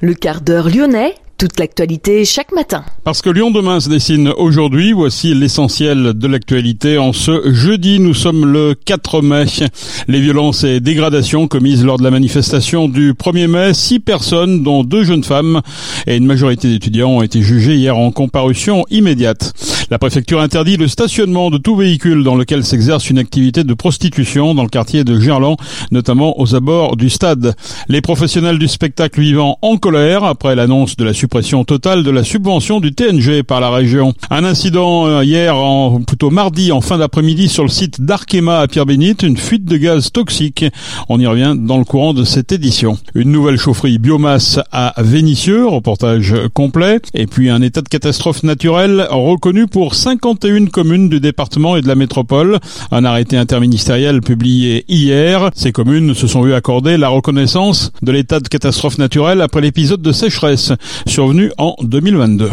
Le quart d'heure lyonnais, toute l'actualité chaque matin. Parce que Lyon demain se dessine aujourd'hui, voici l'essentiel de l'actualité. En ce jeudi, nous sommes le 4 mai. Les violences et dégradations commises lors de la manifestation du 1er mai, six personnes, dont deux jeunes femmes et une majorité d'étudiants ont été jugés hier en comparution immédiate. La préfecture interdit le stationnement de tout véhicule dans lequel s'exerce une activité de prostitution dans le quartier de Gerland, notamment aux abords du stade. Les professionnels du spectacle vivant en colère après l'annonce de la totale de la subvention du TNG par la région. Un incident euh, hier, en, plutôt mardi, en fin d'après-midi sur le site d'Arkema à Pierre-Bénite, une fuite de gaz toxique. On y revient dans le courant de cette édition. Une nouvelle chaufferie biomasse à Vénissieux, reportage complet, et puis un état de catastrophe naturelle reconnu pour pour 51 communes du département et de la métropole. Un arrêté interministériel publié hier. Ces communes se sont vues accorder la reconnaissance de l'état de catastrophe naturelle après l'épisode de sécheresse survenu en 2022.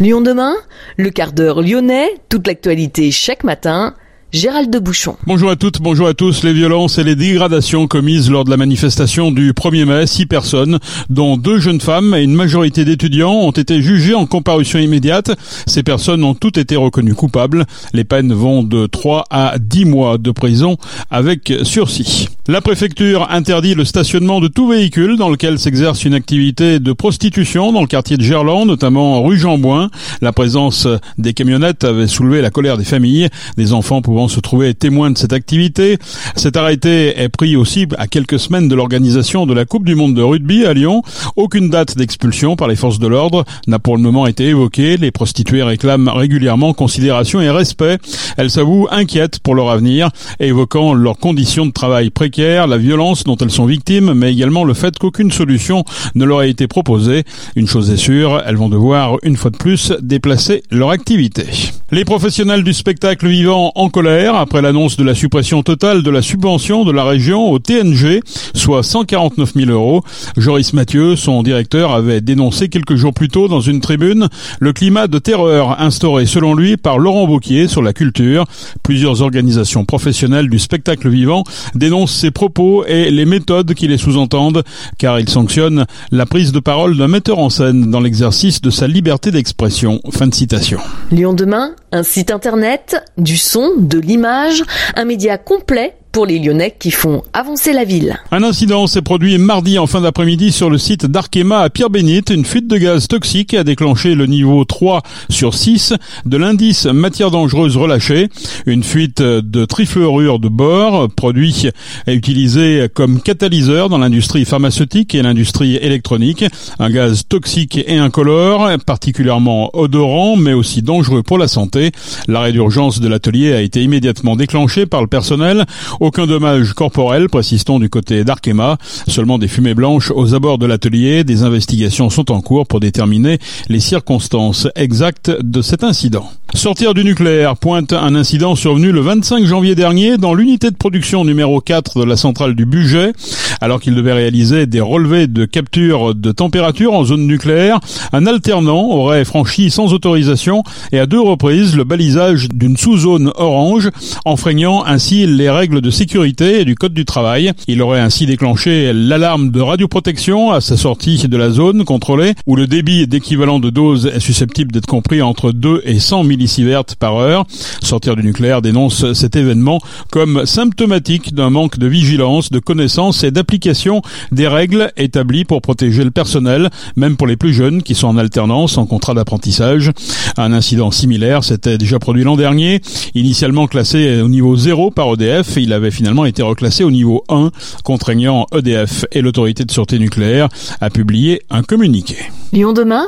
Lyon demain, le quart d'heure lyonnais, toute l'actualité chaque matin Gérald de Bouchon. Bonjour à toutes, bonjour à tous. Les violences et les dégradations commises lors de la manifestation du 1er mai, six personnes, dont deux jeunes femmes et une majorité d'étudiants, ont été jugées en comparution immédiate. Ces personnes ont toutes été reconnues coupables. Les peines vont de 3 à 10 mois de prison avec sursis. La préfecture interdit le stationnement de tout véhicule dans lequel s'exerce une activité de prostitution dans le quartier de Gerland, notamment rue Jean-Bouin. La présence des camionnettes avait soulevé la colère des familles. Des enfants pouvant se trouver témoins de cette activité. Cet arrêté est pris aussi à quelques semaines de l'organisation de la Coupe du Monde de rugby à Lyon. Aucune date d'expulsion par les forces de l'ordre n'a pour le moment été évoquée. Les prostituées réclament régulièrement considération et respect. Elles s'avouent inquiètes pour leur avenir, évoquant leurs conditions de travail précaires la violence dont elles sont victimes, mais également le fait qu'aucune solution ne leur a été proposée. Une chose est sûre, elles vont devoir, une fois de plus, déplacer leur activité. Les professionnels du spectacle vivant en colère après l'annonce de la suppression totale de la subvention de la région au TNG, soit 149 000 euros. Joris Mathieu, son directeur, avait dénoncé quelques jours plus tôt dans une tribune le climat de terreur instauré selon lui par Laurent Wauquiez sur la culture. Plusieurs organisations professionnelles du spectacle vivant dénoncent ses propos et les méthodes qui les sous-entendent, car il sanctionne la prise de parole d'un metteur en scène dans l'exercice de sa liberté d'expression. Fin de citation. Lyon demain, un site internet, du son, de l'image, un média complet pour les Lyonnais qui font avancer la ville. Un incident s'est produit mardi en fin d'après-midi sur le site d'Arkema à Pierre-Bénite. Une fuite de gaz toxique a déclenché le niveau 3 sur 6 de l'indice matière dangereuse relâchée. Une fuite de trifluorure de bore, produit est utilisé comme catalyseur dans l'industrie pharmaceutique et l'industrie électronique. Un gaz toxique et incolore, particulièrement odorant, mais aussi dangereux pour la santé. L'arrêt d'urgence de l'atelier a été immédiatement déclenché par le personnel. Aucun dommage corporel, précise-t-on du côté d'Arkema. Seulement des fumées blanches aux abords de l'atelier. Des investigations sont en cours pour déterminer les circonstances exactes de cet incident. Sortir du nucléaire pointe un incident survenu le 25 janvier dernier dans l'unité de production numéro 4 de la centrale du budget. Alors qu'il devait réaliser des relevés de capture de température en zone nucléaire, un alternant aurait franchi sans autorisation et à deux reprises le balisage d'une sous-zone orange, enfreignant ainsi les règles de sécurité et du code du travail. Il aurait ainsi déclenché l'alarme de radioprotection à sa sortie de la zone contrôlée où le débit d'équivalent de dose est susceptible d'être compris entre 2 et 100 millisieverts par heure. Sortir du nucléaire dénonce cet événement comme symptomatique d'un manque de vigilance, de connaissance et d'application des règles établies pour protéger le personnel, même pour les plus jeunes qui sont en alternance, en contrat d'apprentissage. Un incident similaire s'était déjà produit l'an dernier, initialement classé au niveau 0 par EDF, il avait finalement été reclassé au niveau 1, contraignant EDF et l'autorité de sûreté nucléaire à publier un communiqué. Lyon demain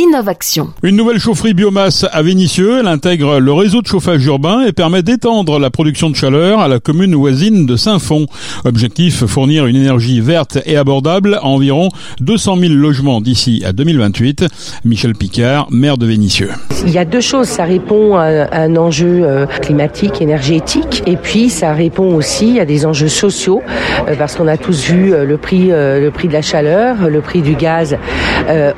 Innovaction. Une nouvelle chaufferie biomasse à Vénissieux, elle intègre le réseau de chauffage urbain et permet d'étendre la production de chaleur à la commune voisine de Saint-Fond. Objectif, fournir une énergie verte et abordable à environ 200 000 logements d'ici à 2028. Michel Picard, maire de Vénissieux. Il y a deux choses, ça répond à un enjeu euh, climatique, énergétique, et puis ça répond aussi à des enjeux sociaux, euh, parce qu'on a tous vu euh, le prix, le prix de la chaleur, le prix du gaz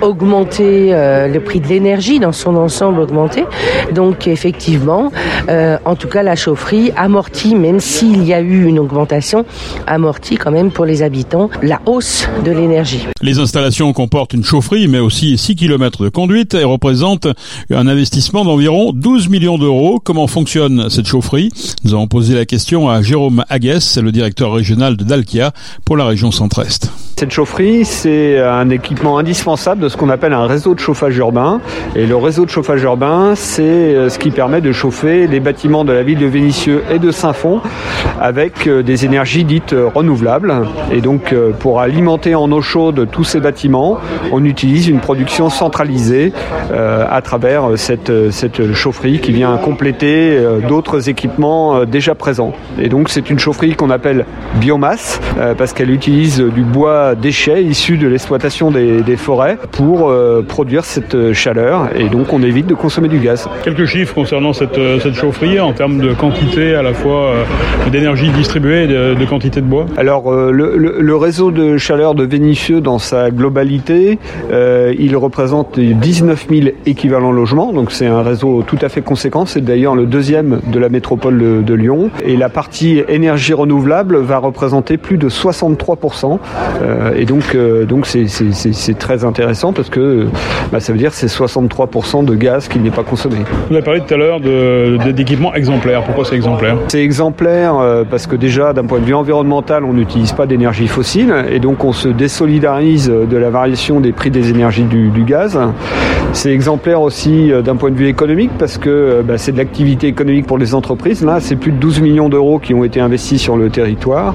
augmenter le prix de l'énergie dans son ensemble augmenter. Donc effectivement, en tout cas la chaufferie amortit, même s'il y a eu une augmentation, amortit quand même pour les habitants la hausse de l'énergie. Les installations comportent une chaufferie, mais aussi 6 km de conduite et représentent un investissement d'environ 12 millions d'euros. Comment fonctionne cette chaufferie? Nous avons posé la question à Jérôme Aguès, le directeur régional de Dalkia pour la région centre-est. Cette chaufferie, c'est un équipement indispensable de ce qu'on appelle un réseau de chauffage urbain. Et le réseau de chauffage urbain, c'est euh, ce qui permet de chauffer les bâtiments de la ville de Vénissieux et de Saint-Fond avec euh, des énergies dites euh, renouvelables. Et donc, pour alimenter en eau chaude tous ces bâtiments, on utilise une production centralisée à travers cette, cette chaufferie qui vient compléter d'autres équipements déjà présents. Et donc, c'est une chaufferie qu'on appelle biomasse parce qu'elle utilise du bois déchets issus de l'exploitation des, forêts pour euh, produire cette chaleur et donc on évite de consommer du gaz. Quelques chiffres concernant cette, euh, cette chaufferie en termes de quantité à la fois euh, d'énergie distribuée et de, quantité de bois Alors le, réseau de chaleur de Vénitieux dans sa globalité, il représente 19 000 équivalents logements, donc c'est un réseau tout à fait conséquent, c'est d'ailleurs le deuxième de la métropole de, de, Lyon et la partie énergie renouvelable va représenter plus de 63%. Euh, et donc, euh, donc c'est très intéressant parce que bah, ça veut dire c'est 63% de gaz qui n'est pas consommé. Vous avez parlé tout à l'heure d'équipements exemplaires. Pourquoi c'est exemplaire? C'est exemplaire euh, parce que déjà, d'un point de vue environnemental, on n'utilise pas d'énergie fossile et donc on se désolidarise de la variation des prix des énergies du, gaz. C'est exemplaire aussi d'un point de vue économique parce que bah, c'est de l'activité économique pour les entreprises. Là, c'est plus de 12 millions d'euros qui ont été investis sur le territoire.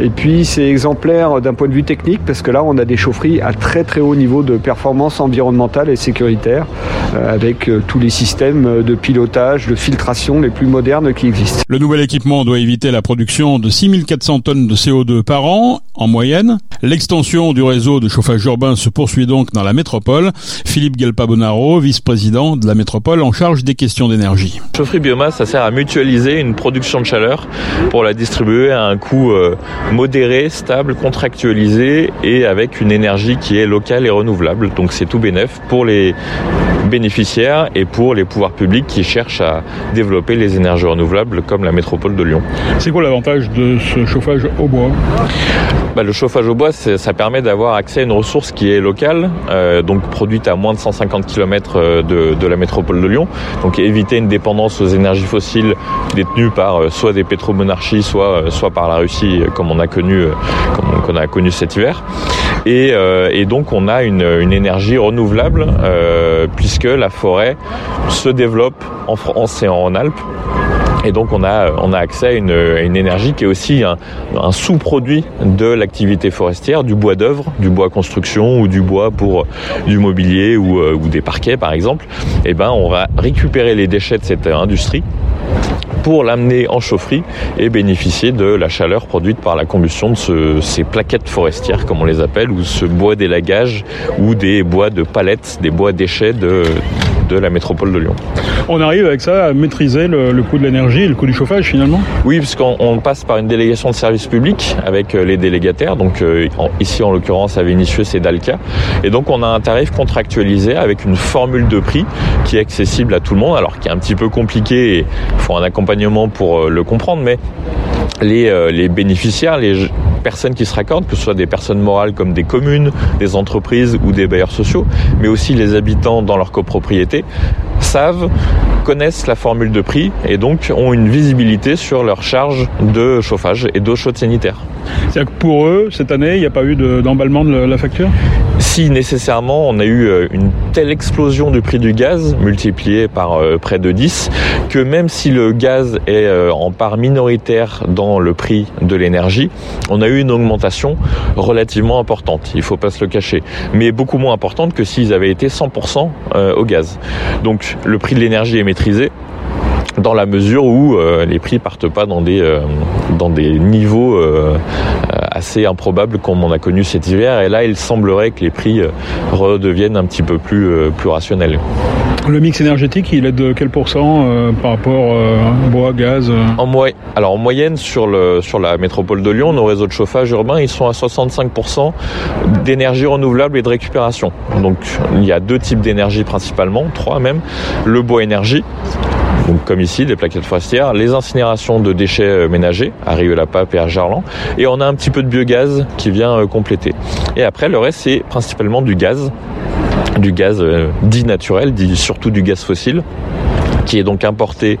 Et puis c'est exemplaire d'un point de vue technique parce que là on a des chaufferies à très très haut niveau de performance environnementale et sécuritaire euh, avec euh, tous les systèmes de pilotage, de filtration les plus modernes qui existent. Le nouvel équipement doit éviter la production de 6400 tonnes de CO2 par an en moyenne. L'extension du réseau de chauffage urbain se poursuit donc dans la métropole. Philippe Gelpa-Bonaro, vice-président de la métropole en charge des questions d'énergie. Chaufferie biomasse, ça sert à mutualiser une production de chaleur pour la distribuer à un coût euh, modéré, stable, contractualisé et avec une énergie qui est locale et renouvelable. Donc c'est tout bénéf pour les bénéficiaires et pour les pouvoirs publics qui cherchent à développer les énergies renouvelables comme la métropole de Lyon. C'est quoi l'avantage de ce chauffage au bois? Bah, Le chauffage au bois, ça permet d'avoir accès à une ressource qui est locale, euh, donc produite à moins de 150 km euh, de, de, la métropole de Lyon. Donc éviter une dépendance aux énergies fossiles détenues par euh, soit des pétromonarchies, soit, soit par la Russie, comme on a connu, comme on a connu cet hiver. Et, et donc on a une, une énergie renouvelable puisque la forêt se développe en France et en Alpes et donc on a, accès à une, énergie qui est aussi un, sous-produit de l'activité forestière, du bois d'œuvre, du bois construction ou du bois pour du mobilier ou, euh, ou des parquets par exemple. Et eh ben on va récupérer les déchets de cette industrie pour l'amener en chaufferie et bénéficier de la chaleur produite par la combustion de ce, ces plaquettes forestières, comme on les appelle, ou ce bois d'élagage, ou des bois de palettes, des bois déchets de, de la métropole de Lyon. On arrive avec ça à maîtriser le, coût de l'énergie et le coût du chauffage finalement Oui, puisqu'on passe par une délégation de service public avec euh, les délégataires. Donc euh, ici en l'occurrence à Vénissieux c'est Dalca. Et donc on a un tarif contractualisé avec une formule de prix qui est accessible à tout le monde, alors qui est un petit peu compliqué et il faut un accompagnement pour euh, le comprendre, mais les, les bénéficiaires, les personnes qui se raccordent, que ce soit des personnes morales comme des communes, des entreprises ou des bailleurs sociaux, mais aussi les habitants dans leur copropriété, savent, connaissent la formule de prix et donc ont une visibilité sur leur charge de chauffage et d'eau chaude sanitaire. C'est-à-dire que pour eux, cette année, il n'y a pas eu d'emballement de, la facture? Si nécessairement on a eu euh, une telle explosion du prix du gaz, multiplié par euh, près de 10, que même si le gaz est euh, en part minoritaire dans le prix de l'énergie, on a eu une augmentation relativement importante, il faut pas se le cacher, mais beaucoup moins importante que s'ils avaient été 100% au gaz. Donc le prix de l'énergie est maîtrisé, dans la mesure où les prix partent pas dans des niveaux assez improbables comme on a connu cet hiver et là il semblerait que les prix redeviennent un petit peu plus plus rationnels. Le mix énergétique, il est de quel pourcent euh, par rapport euh, bois, gaz euh en moyenne sur, la métropole de Lyon, nos réseaux de chauffage urbain, ils sont à 65% d'énergie renouvelable et de récupération. Donc il y a deux types d'énergie principalement, trois même. Le bois énergie, comme ici, des plaquettes forestières, les incinérations de déchets ménagers, à Rieux-la-Pape et à Gerland, et on a un petit peu de biogaz qui vient compléter. Et après, le reste, c'est principalement du gaz, du gaz euh, dit naturel, dit surtout du gaz fossile qui est donc importé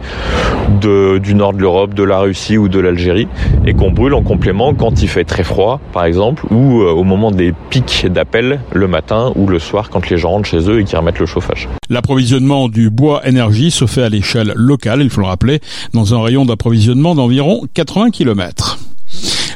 du nord de l'Europe, de la Russie ou de l'Algérie, et qu'on brûle en complément quand il fait très froid, par exemple, ou euh, au moment des pics d'appel le matin ou le soir quand les gens rentrent chez eux et qui remettent le chauffage. L'approvisionnement du bois énergie se fait à l'échelle locale, il faut le rappeler, dans un rayon d'approvisionnement d'environ 80 km.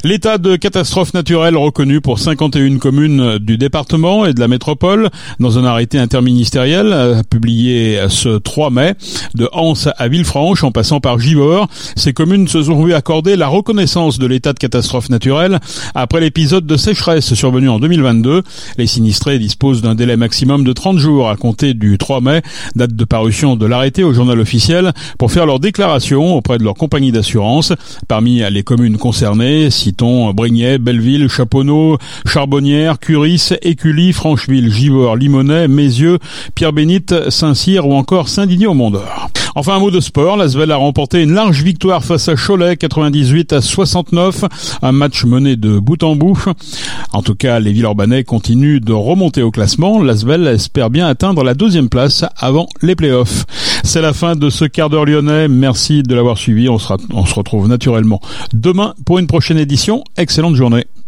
L'état de catastrophe naturelle reconnu pour 51 communes du département et de la métropole dans un arrêté interministériel euh, publié ce 3 mai de Anse à Villefranche en passant par Givors. Ces communes se sont vues accorder la reconnaissance de l'état de catastrophe naturelle après l'épisode de sécheresse survenu en 2022. Les sinistrés disposent d'un délai maximum de 30 jours à compter du 3 mai, date de parution de l'arrêté au journal officiel, pour faire leur déclaration auprès de leur compagnie d'assurance. Parmi les communes concernées, citons Brignais, Belleville, Chaponneau, Charbonnière, Curis, Écully, Francheville, Givors, Limonest, Mézieux, Pierre-Bénite, Saint-Cyr ou encore Saint-Didier-au-Mont-d'Or. Enfin, un mot de sport. L'Asvel a remporté une large victoire face à Cholet, 98 à 69. Un match mené de bout en bout. En tout cas, les Villeurbanais continuent de remonter au classement. L'Asvel espère bien atteindre la deuxième place avant les playoffs. C'est la fin de ce quart d'heure lyonnais. Merci de l'avoir suivi. On, se retrouve naturellement demain pour une prochaine édition. Excellente journée.